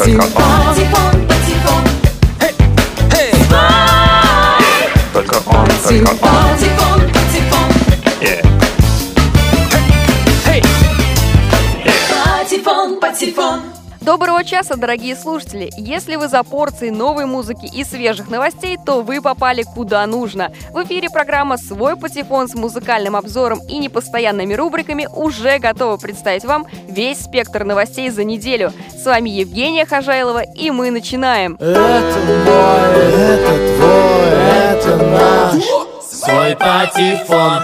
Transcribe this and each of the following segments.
Патефон, патефон, Только он, только он. патефон, патефон, Доброго часа, дорогие слушатели! Если вы за порцией новой музыки и свежих новостей, то вы попали куда нужно. В эфире программа «Свой патефон» с музыкальным обзором и непостоянными рубриками уже готова представить вам весь спектр новостей за неделю. С вами Евгения Хожайлова, и мы начинаем. Это мой, это твой, это наш Свой патефон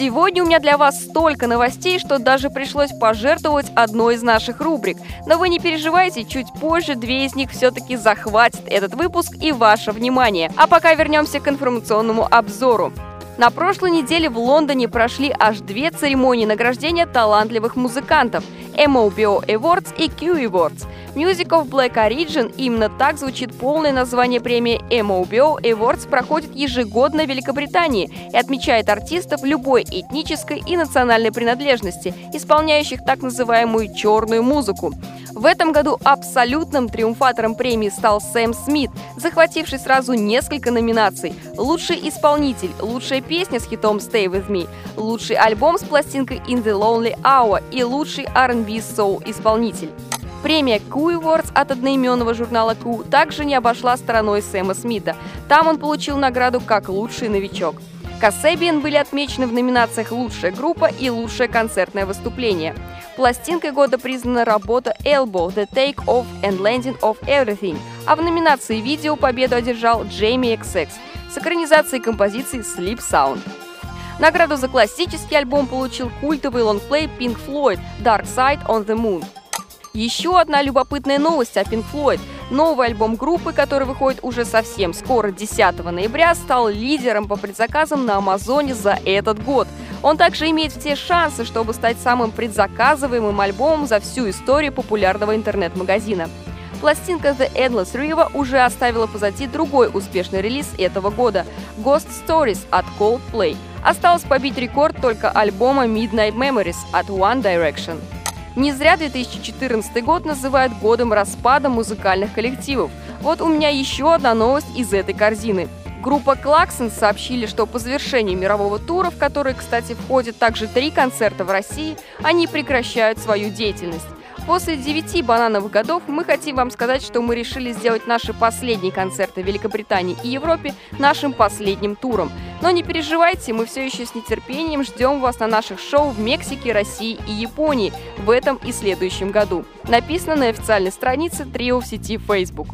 Сегодня у меня для вас столько новостей, что даже пришлось пожертвовать одной из наших рубрик. Но вы не переживайте, чуть позже две из них все-таки захватят этот выпуск и ваше внимание. А пока вернемся к информационному обзору. На прошлой неделе в Лондоне прошли аж две церемонии награждения талантливых музыкантов – MOBO Awards и Q Awards. Music of Black Origin, именно так звучит полное название премии MOBO Awards, проходит ежегодно в Великобритании и отмечает артистов любой этнической и национальной принадлежности, исполняющих так называемую черную музыку. В этом году абсолютным триумфатором премии стал Сэм Смит, захвативший сразу несколько номинаций. Лучший исполнитель, лучшая песня с хитом Stay With Me, лучший альбом с пластинкой In The Lonely Hour и лучший R&B Soul исполнитель. Премия Q Awards от одноименного журнала Q также не обошла стороной Сэма Смита. Там он получил награду как лучший новичок. Кассебиан были отмечены в номинациях «Лучшая группа» и «Лучшее концертное выступление». Пластинкой года признана работа Elbow, The Take Off and Landing of Everything, а в номинации «Видео» победу одержал Джейми XX с экранизацией композиции Sleep Sound. Награду за классический альбом получил культовый лонгплей Pink Floyd «Dark Side on the Moon». Еще одна любопытная новость о Pink Floyd. Новый альбом группы, который выходит уже совсем скоро, 10 ноября, стал лидером по предзаказам на Амазоне за этот год. Он также имеет все шансы, чтобы стать самым предзаказываемым альбомом за всю историю популярного интернет-магазина. Пластинка The Endless River уже оставила позади другой успешный релиз этого года – Ghost Stories от Coldplay. Осталось побить рекорд только альбома Midnight Memories от One Direction. Не зря 2014 год называют годом распада музыкальных коллективов. Вот у меня еще одна новость из этой корзины. Группа Клаксон сообщили, что по завершении мирового тура, в который, кстати, входят также три концерта в России, они прекращают свою деятельность. После девяти банановых годов мы хотим вам сказать, что мы решили сделать наши последние концерты в Великобритании и Европе нашим последним туром. Но не переживайте, мы все еще с нетерпением ждем вас на наших шоу в Мексике, России и Японии в этом и следующем году. Написано на официальной странице Трио в сети Facebook.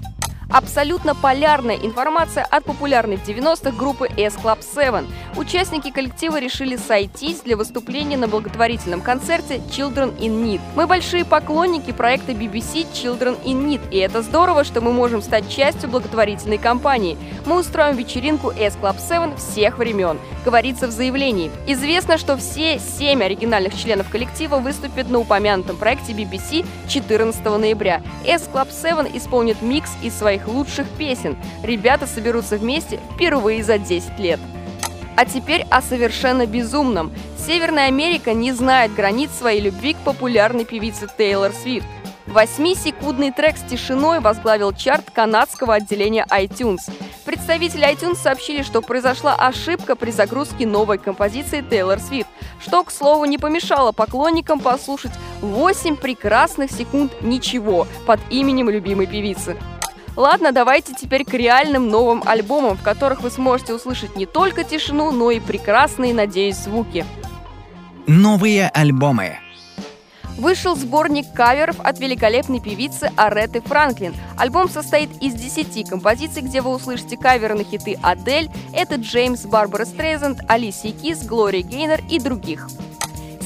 Абсолютно полярная информация от популярной в 90-х группы S-Club 7. Участники коллектива решили сойтись для выступления на благотворительном концерте Children in Need. Мы большие поклонники проекта BBC Children in Need, и это здорово, что мы можем стать частью благотворительной кампании. Мы устроим вечеринку S-Club 7 всех времен, говорится в заявлении. Известно, что все семь оригинальных членов коллектива выступят на упомянутом проекте BBC 14 ноября. S-Club 7 исполнит микс из своих лучших песен. Ребята соберутся вместе впервые за 10 лет. А теперь о совершенно безумном. Северная Америка не знает границ своей любви к популярной певице Тейлор Свифт. Восьмисекундный трек с тишиной возглавил чарт канадского отделения iTunes. Представители iTunes сообщили, что произошла ошибка при загрузке новой композиции Тейлор Свифт, что, к слову, не помешало поклонникам послушать 8 прекрасных секунд ничего под именем любимой певицы. Ладно, давайте теперь к реальным новым альбомам, в которых вы сможете услышать не только тишину, но и прекрасные, надеюсь, звуки. Новые альбомы. Вышел сборник каверов от великолепной певицы Ареты Франклин. Альбом состоит из 10 композиций, где вы услышите каверы на хиты Адель, это Джеймс, Барбара Стрейзенд, Алисия Кис, Глория Гейнер и других.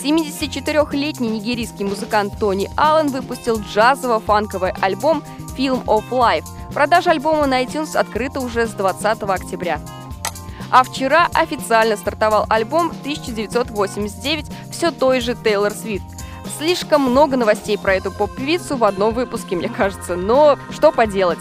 74-летний нигерийский музыкант Тони Аллен выпустил джазово-фанковый альбом «Film of Life». Продажа альбома на iTunes открыта уже с 20 октября. А вчера официально стартовал альбом 1989 все той же Тейлор Свифт. Слишком много новостей про эту поп-певицу в одном выпуске, мне кажется, но что поделать.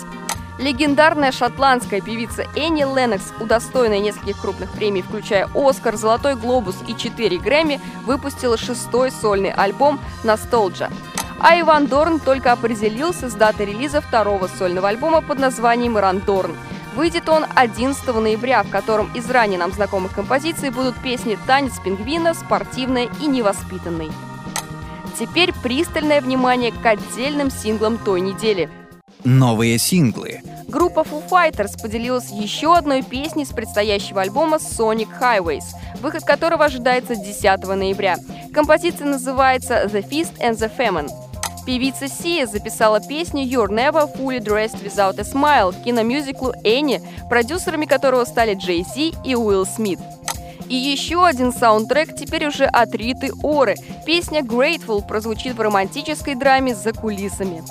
Легендарная шотландская певица Энни Леннокс, удостоенная нескольких крупных премий, включая «Оскар», «Золотой глобус» и 4 Грэмми, выпустила шестой сольный альбом «Nostalgia». А Иван Дорн только определился с датой релиза второго сольного альбома под названием «Ран Дорн». Выйдет он 11 ноября, в котором из ранее нам знакомых композиций будут песни «Танец пингвина», «Спортивная» и «Невоспитанный». Теперь пристальное внимание к отдельным синглам той недели. Новые синглы. Группа Foo Fighters поделилась еще одной песней с предстоящего альбома Sonic Highways, выход которого ожидается 10 ноября. Композиция называется The Feast and the Famine. Певица Сия записала песню You're Never Fully Dressed Without a Smile к киномюзиклу «Энни», продюсерами которого стали Джей Зи и Уилл Смит. И еще один саундтрек теперь уже от Риты Оры. Песня Grateful прозвучит в романтической драме «За кулисами».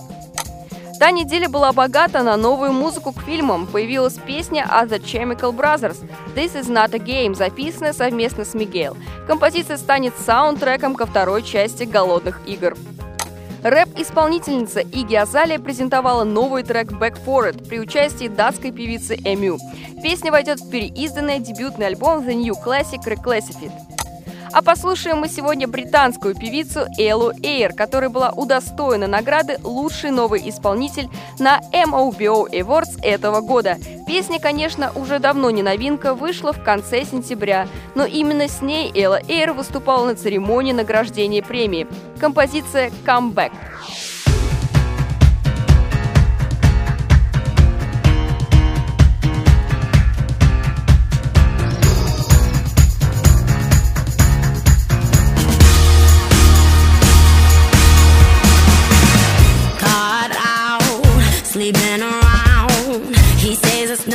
Та неделя была богата на новую музыку к фильмам. Появилась песня от The Chemical Brothers «This is not a game», записанная совместно с Мигель. Композиция станет саундтреком ко второй части «Голодных игр». Рэп-исполнительница Иги Азалия презентовала новый трек «Back For It» при участии датской певицы Эмю. Песня войдет в переизданный дебютный альбом The New Classic Reclassified. А послушаем мы сегодня британскую певицу Эллу Эйр, которая была удостоена награды «Лучший новый исполнитель» на MOBO Awards этого года. Песня, конечно, уже давно не новинка, вышла в конце сентября, но именно с ней Элла Эйр выступала на церемонии награждения премии. Композиция «Comeback».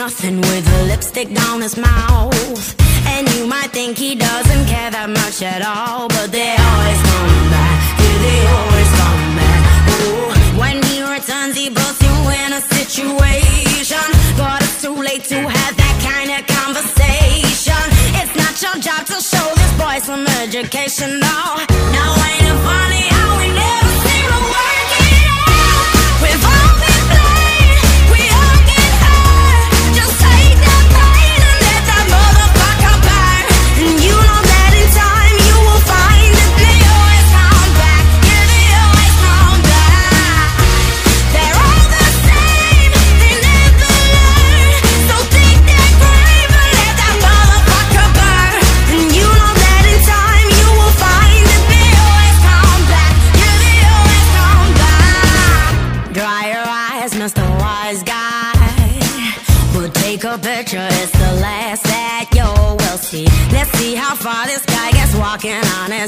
Nothing with a lipstick down his mouth. And you might think he doesn't care that much at all, but they always come back. Yeah, they always come back. Ooh, when he returns, he puts you in a situation. But it's too late to have that kind of conversation. It's not your job to show this boy some education, no.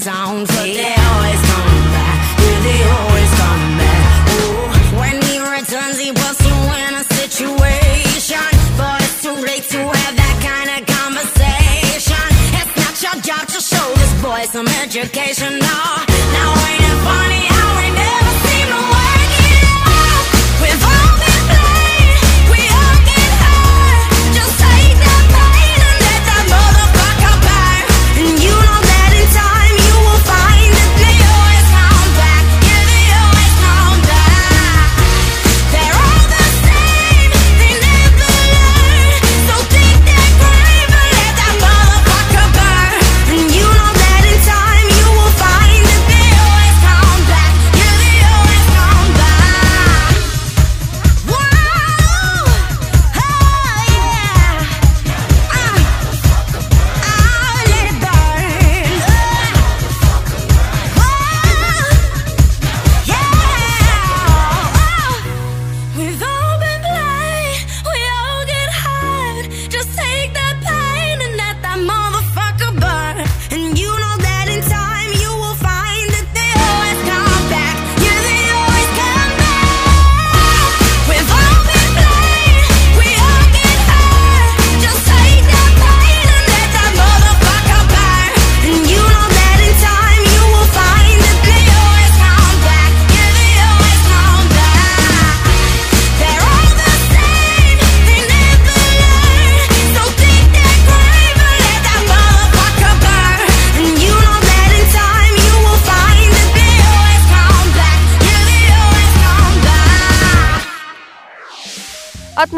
On his own feet. But they always come back, yeah, they always come back. Ooh, when he returns, he puts you in a situation. But it's too late to have that kind of conversation. It's not your job to show this boy some education, no.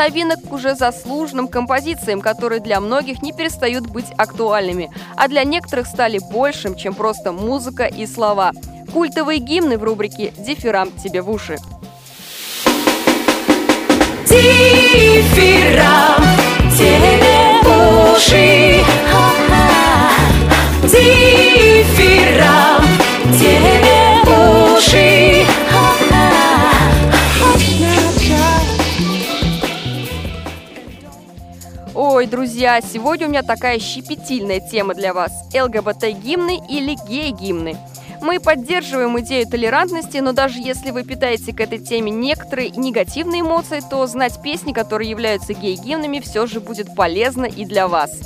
Новинок к уже заслуженным композициям, которые для многих не перестают быть актуальными, а для некоторых стали большим, чем просто музыка и слова. Культовые гимны в рубрике «Дифферам тебе в уши». Дифферам тебе в уши. Дифферам тебе в уши. Ой, друзья, сегодня у меня такая щепетильная тема для вас. ЛГБТ-гимны или гей-гимны. Мы поддерживаем идею толерантности, но даже если вы питаете к этой теме некоторые негативные эмоции, то знать песни, которые являются гей-гимнами, все же будет полезно и для вас.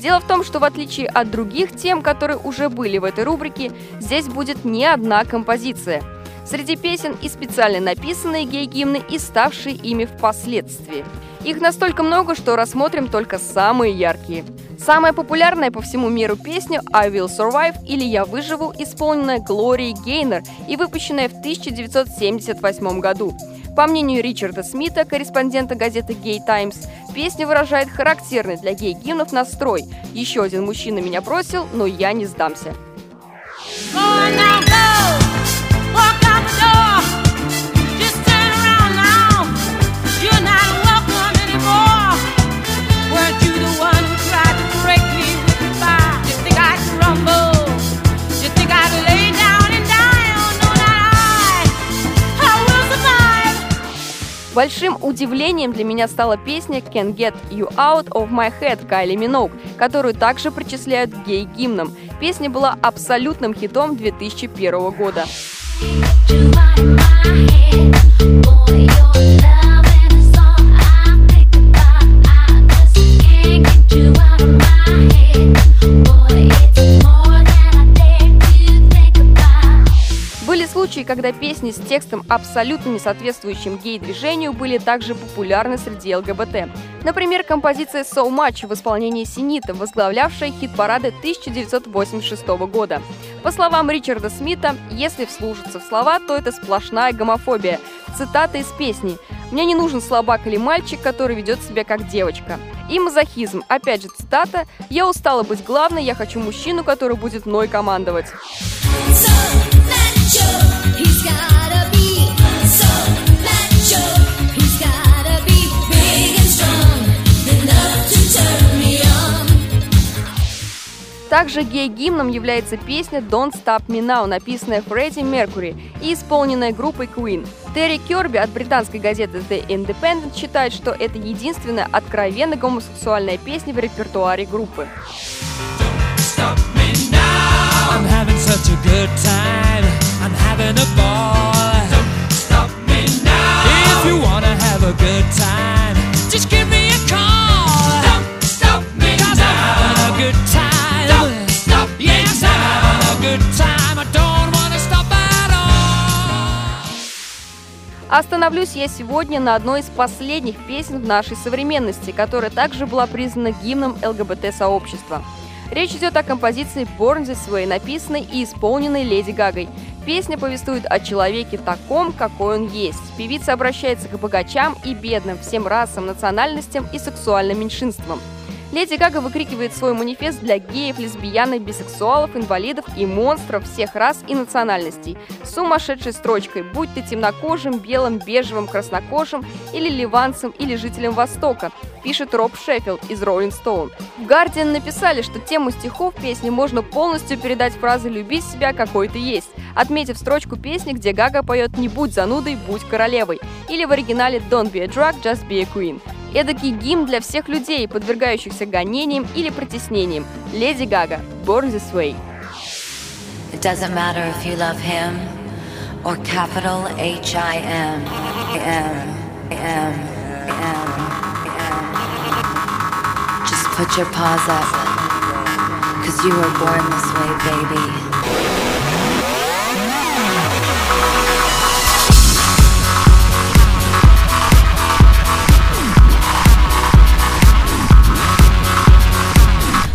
Дело в том, что в отличие от других тем, которые уже были в этой рубрике, здесь будет не одна композиция. Среди песен и специально написанные гей-гимны, и ставшие ими впоследствии. Их настолько много, что рассмотрим только самые яркие. Самая популярная по всему миру песня «I Will Survive» или «Я выживу», исполненная Глорией Гейнер и выпущенная в 1978 году. По мнению Ричарда Смита, корреспондента газеты Gay Times, песня выражает характерный для гей-гимнов настрой. Еще один мужчина меня бросил, но я не сдамся. Go now, go. Большим удивлением для меня стала песня «Can Get You Out of My Head» Кайли Миноуг, которую также причисляют к гей-гимнам. Песня была абсолютным хитом 2001 года. do когда песни с текстом, абсолютно не соответствующим гей-движению, были также популярны среди ЛГБТ. Например, композиция «So Much» в исполнении Синита, возглавлявшая хит-парады 1986 года. По словам Ричарда Смита, если вслушаться в слова, то это сплошная гомофобия. Цитата из песни «Мне не нужен слабак или мальчик, который ведет себя как девочка». И мазохизм. Опять же цитата «Я устала быть главной, я хочу мужчину, который будет мной командовать». Также гей-гимном является песня «Don't Stop Me Now», написанная Фредди Меркури и исполненная группой Queen. Терри Керби от британской газеты The Independent считает, что это единственная откровенно гомосексуальная песня в репертуаре группы. I'm having such a good time. I'm having a ball. Don't stop me now. If you wanna have a good time, just give me a call. Don't stop me now. I'm having a good time. Don't stop yes, I'm having a good time. I don't wanna stop at all. Остановлюсь я сегодня на одной из последних песен в нашей современности, которая также была признана гимном ЛГБТ-сообщества. Речь идет о композиции «Born This Way», написанной и исполненной Леди Гагой. Песня повествует о человеке таком, какой он есть. Певица обращается к богачам и бедным, всем расам, национальностям и сексуальным меньшинствам. Леди Гага выкрикивает свой манифест для геев, лесбиянок, бисексуалов, инвалидов и монстров всех рас и национальностей. С сумасшедшей строчкой «Будь ты темнокожим, белым, бежевым, краснокожим или ливанцем или жителем Востока», пишет Роб Шеффилд из Rolling Stone. В Guardian написали, что тему стихов песни можно полностью передать фразой «люби себя, какой ты есть», отметив строчку песни, где Гага поет «Не будь занудой, будь королевой» или в оригинале «Don't be a drug, just be a queen». Эдакий гимн для всех людей, подвергающихся гонениям или притеснениям. Леди Гага, Born This Way. It doesn't matter if you love him or capital H I M M M M M. Just put your paws up, cause you were born this way, baby.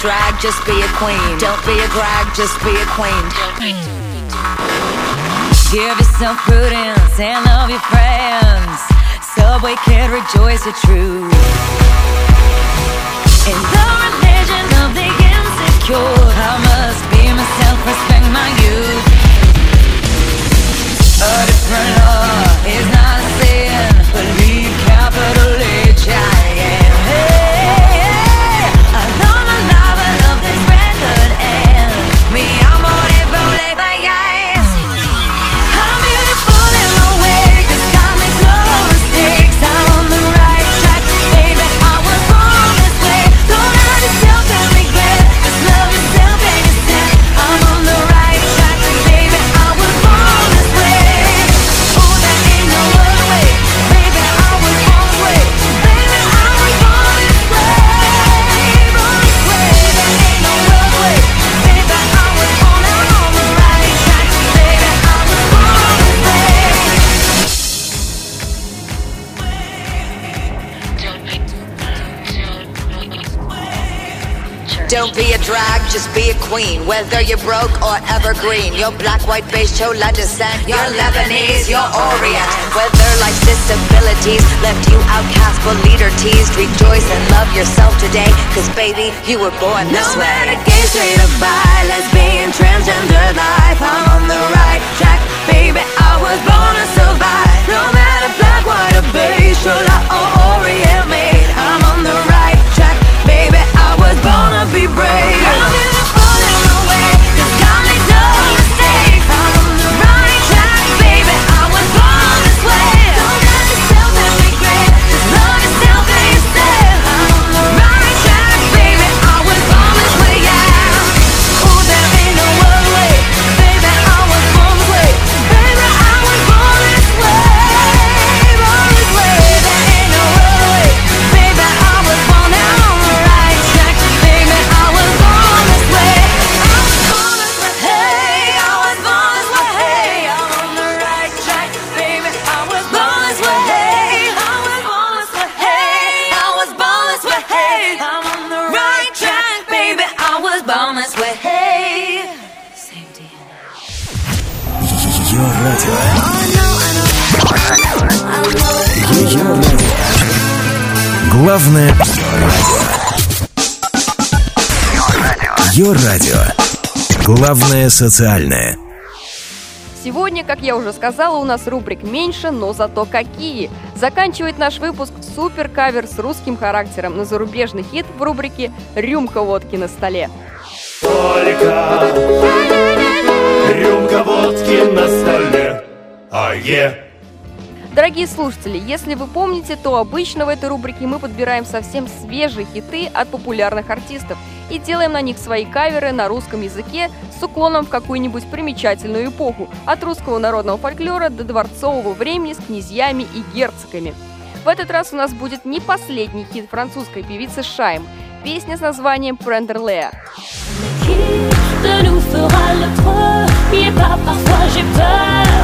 Drag, just be a queen. Don't be a drag, just be a queen. Give yourself prudence and love your friends. Subway kid, rejoice the truth. Just be a queen. Whether you're broke or evergreen, you're black, white, beige, chola descent. You're Lebanese, you're Orient. Whether life's disabilities left you outcast but leader teased, rejoice and love yourself today. Cause baby, you were born this No way. matter gay, straight or bi, lesbian, transgender life, I'm on the right track, baby. I was born to survive. No matter black, white or beige, chola or Orient Главное радио. Ее радио. Главное социальное. Сегодня, как я уже сказала, у нас рубрик меньше, но зато какие. Заканчивает наш выпуск супер кавер с русским характером на зарубежный хит в рубрике «Рюмка водки на столе». Только рюмка водки на столе. А е. Дорогие слушатели, если вы помните, то обычно в этой рубрике мы подбираем совсем свежие хиты от популярных артистов и делаем на них свои каверы на русском языке с уклоном в какую-нибудь примечательную эпоху, от русского народного фольклора до дворцового времени с князьями и герцогами. В этот раз у нас будет не последний хит французской певицы Шайм, песня с названием «Прендерлея». de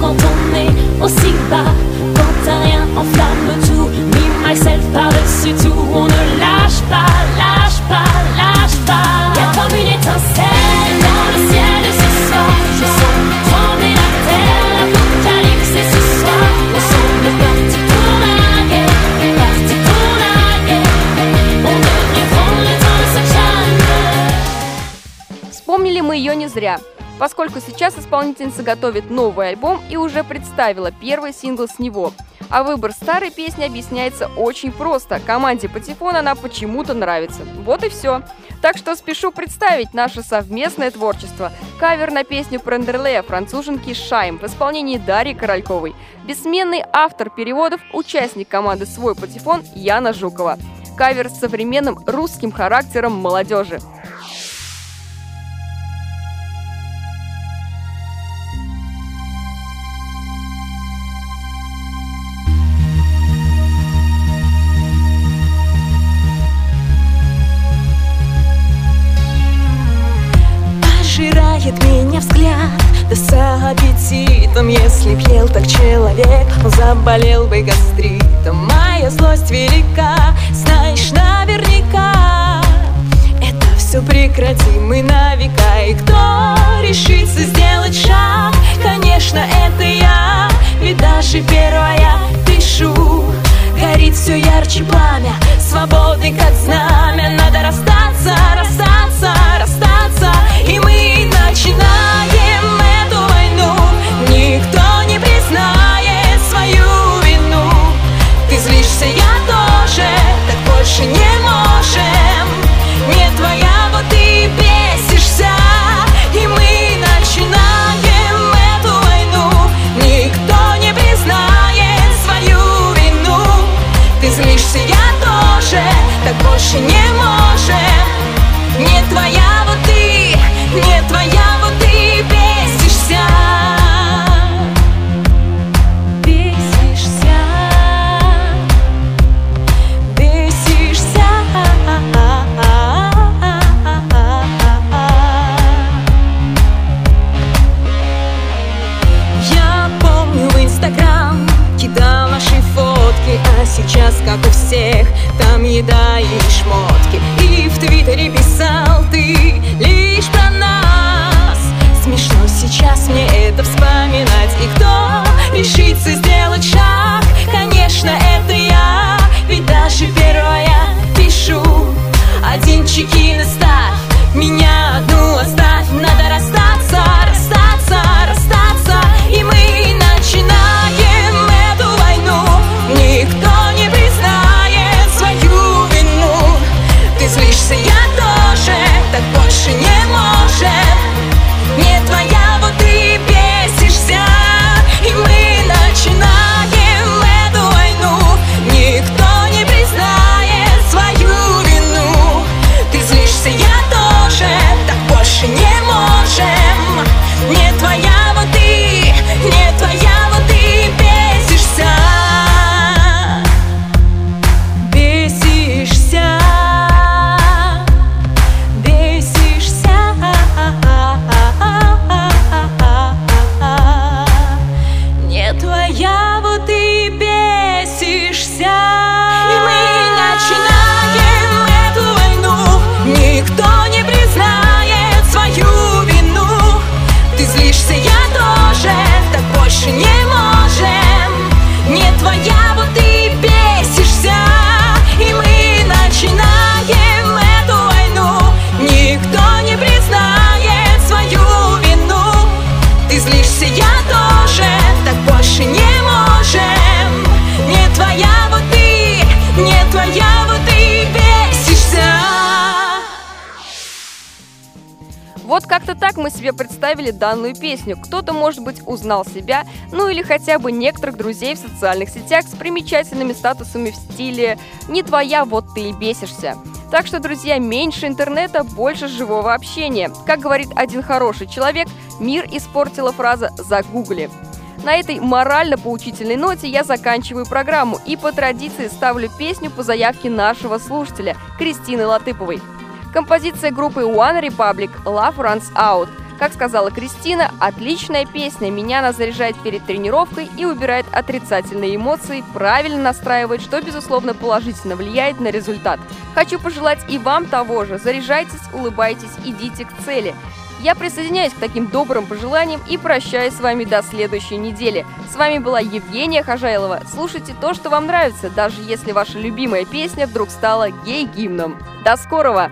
quand on est aussi bas. Quand un rien enflamme tout, me myself par-dessus tout. On ne lâche pas, lâche pas, lâche pas. Y a comme une étincelle dans le ciel de ce soir. Je sens trembler la terre, l'apocalypse est ce soir. Le son est parti pour la guerre, est parti pour la guerre. On devrait prendre le temps de se calmer. Вспомнили мы ее не зря, поскольку сейчас исполнительница готовит новый альбом и уже представила первый сингл с него. А выбор старой песни объясняется очень просто. Команде Патефон она почему-то нравится. Вот и все. Так что спешу представить наше совместное творчество. Кавер на песню Прендерлея француженки Шайм в исполнении Дарьи Корольковой. Бессменный автор переводов, участник команды «Свой Патефон» Яна Жукова. Кавер с современным русским характером молодежи. Человек Он заболел бы гастритом. Моя злость велика Знаешь наверняка. Это все прекратим мы на века И кто решится сделать шаг? Конечно, это я. Ведь даже первая пишу Горит все ярче пламя Свободы как знамя тоже Так больше не можем. Не твоя, так мы себе представили данную песню. Кто-то, может быть, узнал себя, ну или хотя бы некоторых друзей в социальных сетях с примечательными статусами в стиле «Не твоя, вот ты и бесишься». Так что, друзья, меньше интернета, больше живого общения. Как говорит один хороший человек, мир испортила фраза «загугли». На этой морально-поучительной ноте я заканчиваю программу и по традиции ставлю песню по заявке нашего слушателя Кристины Латыповой. Композиция группы One Republic «Love Runs Out». Как сказала Кристина, отличная песня, меня она заряжает перед тренировкой и убирает отрицательные эмоции, правильно настраивает, что, безусловно, положительно влияет на результат. Хочу пожелать и вам того же. Заряжайтесь, улыбайтесь, идите к цели. Я присоединяюсь к таким добрым пожеланиям и прощаюсь с вами до следующей недели. С вами была Евгения Хожайлова. Слушайте то, что вам нравится, даже если ваша любимая песня вдруг стала гей-гимном. До скорого!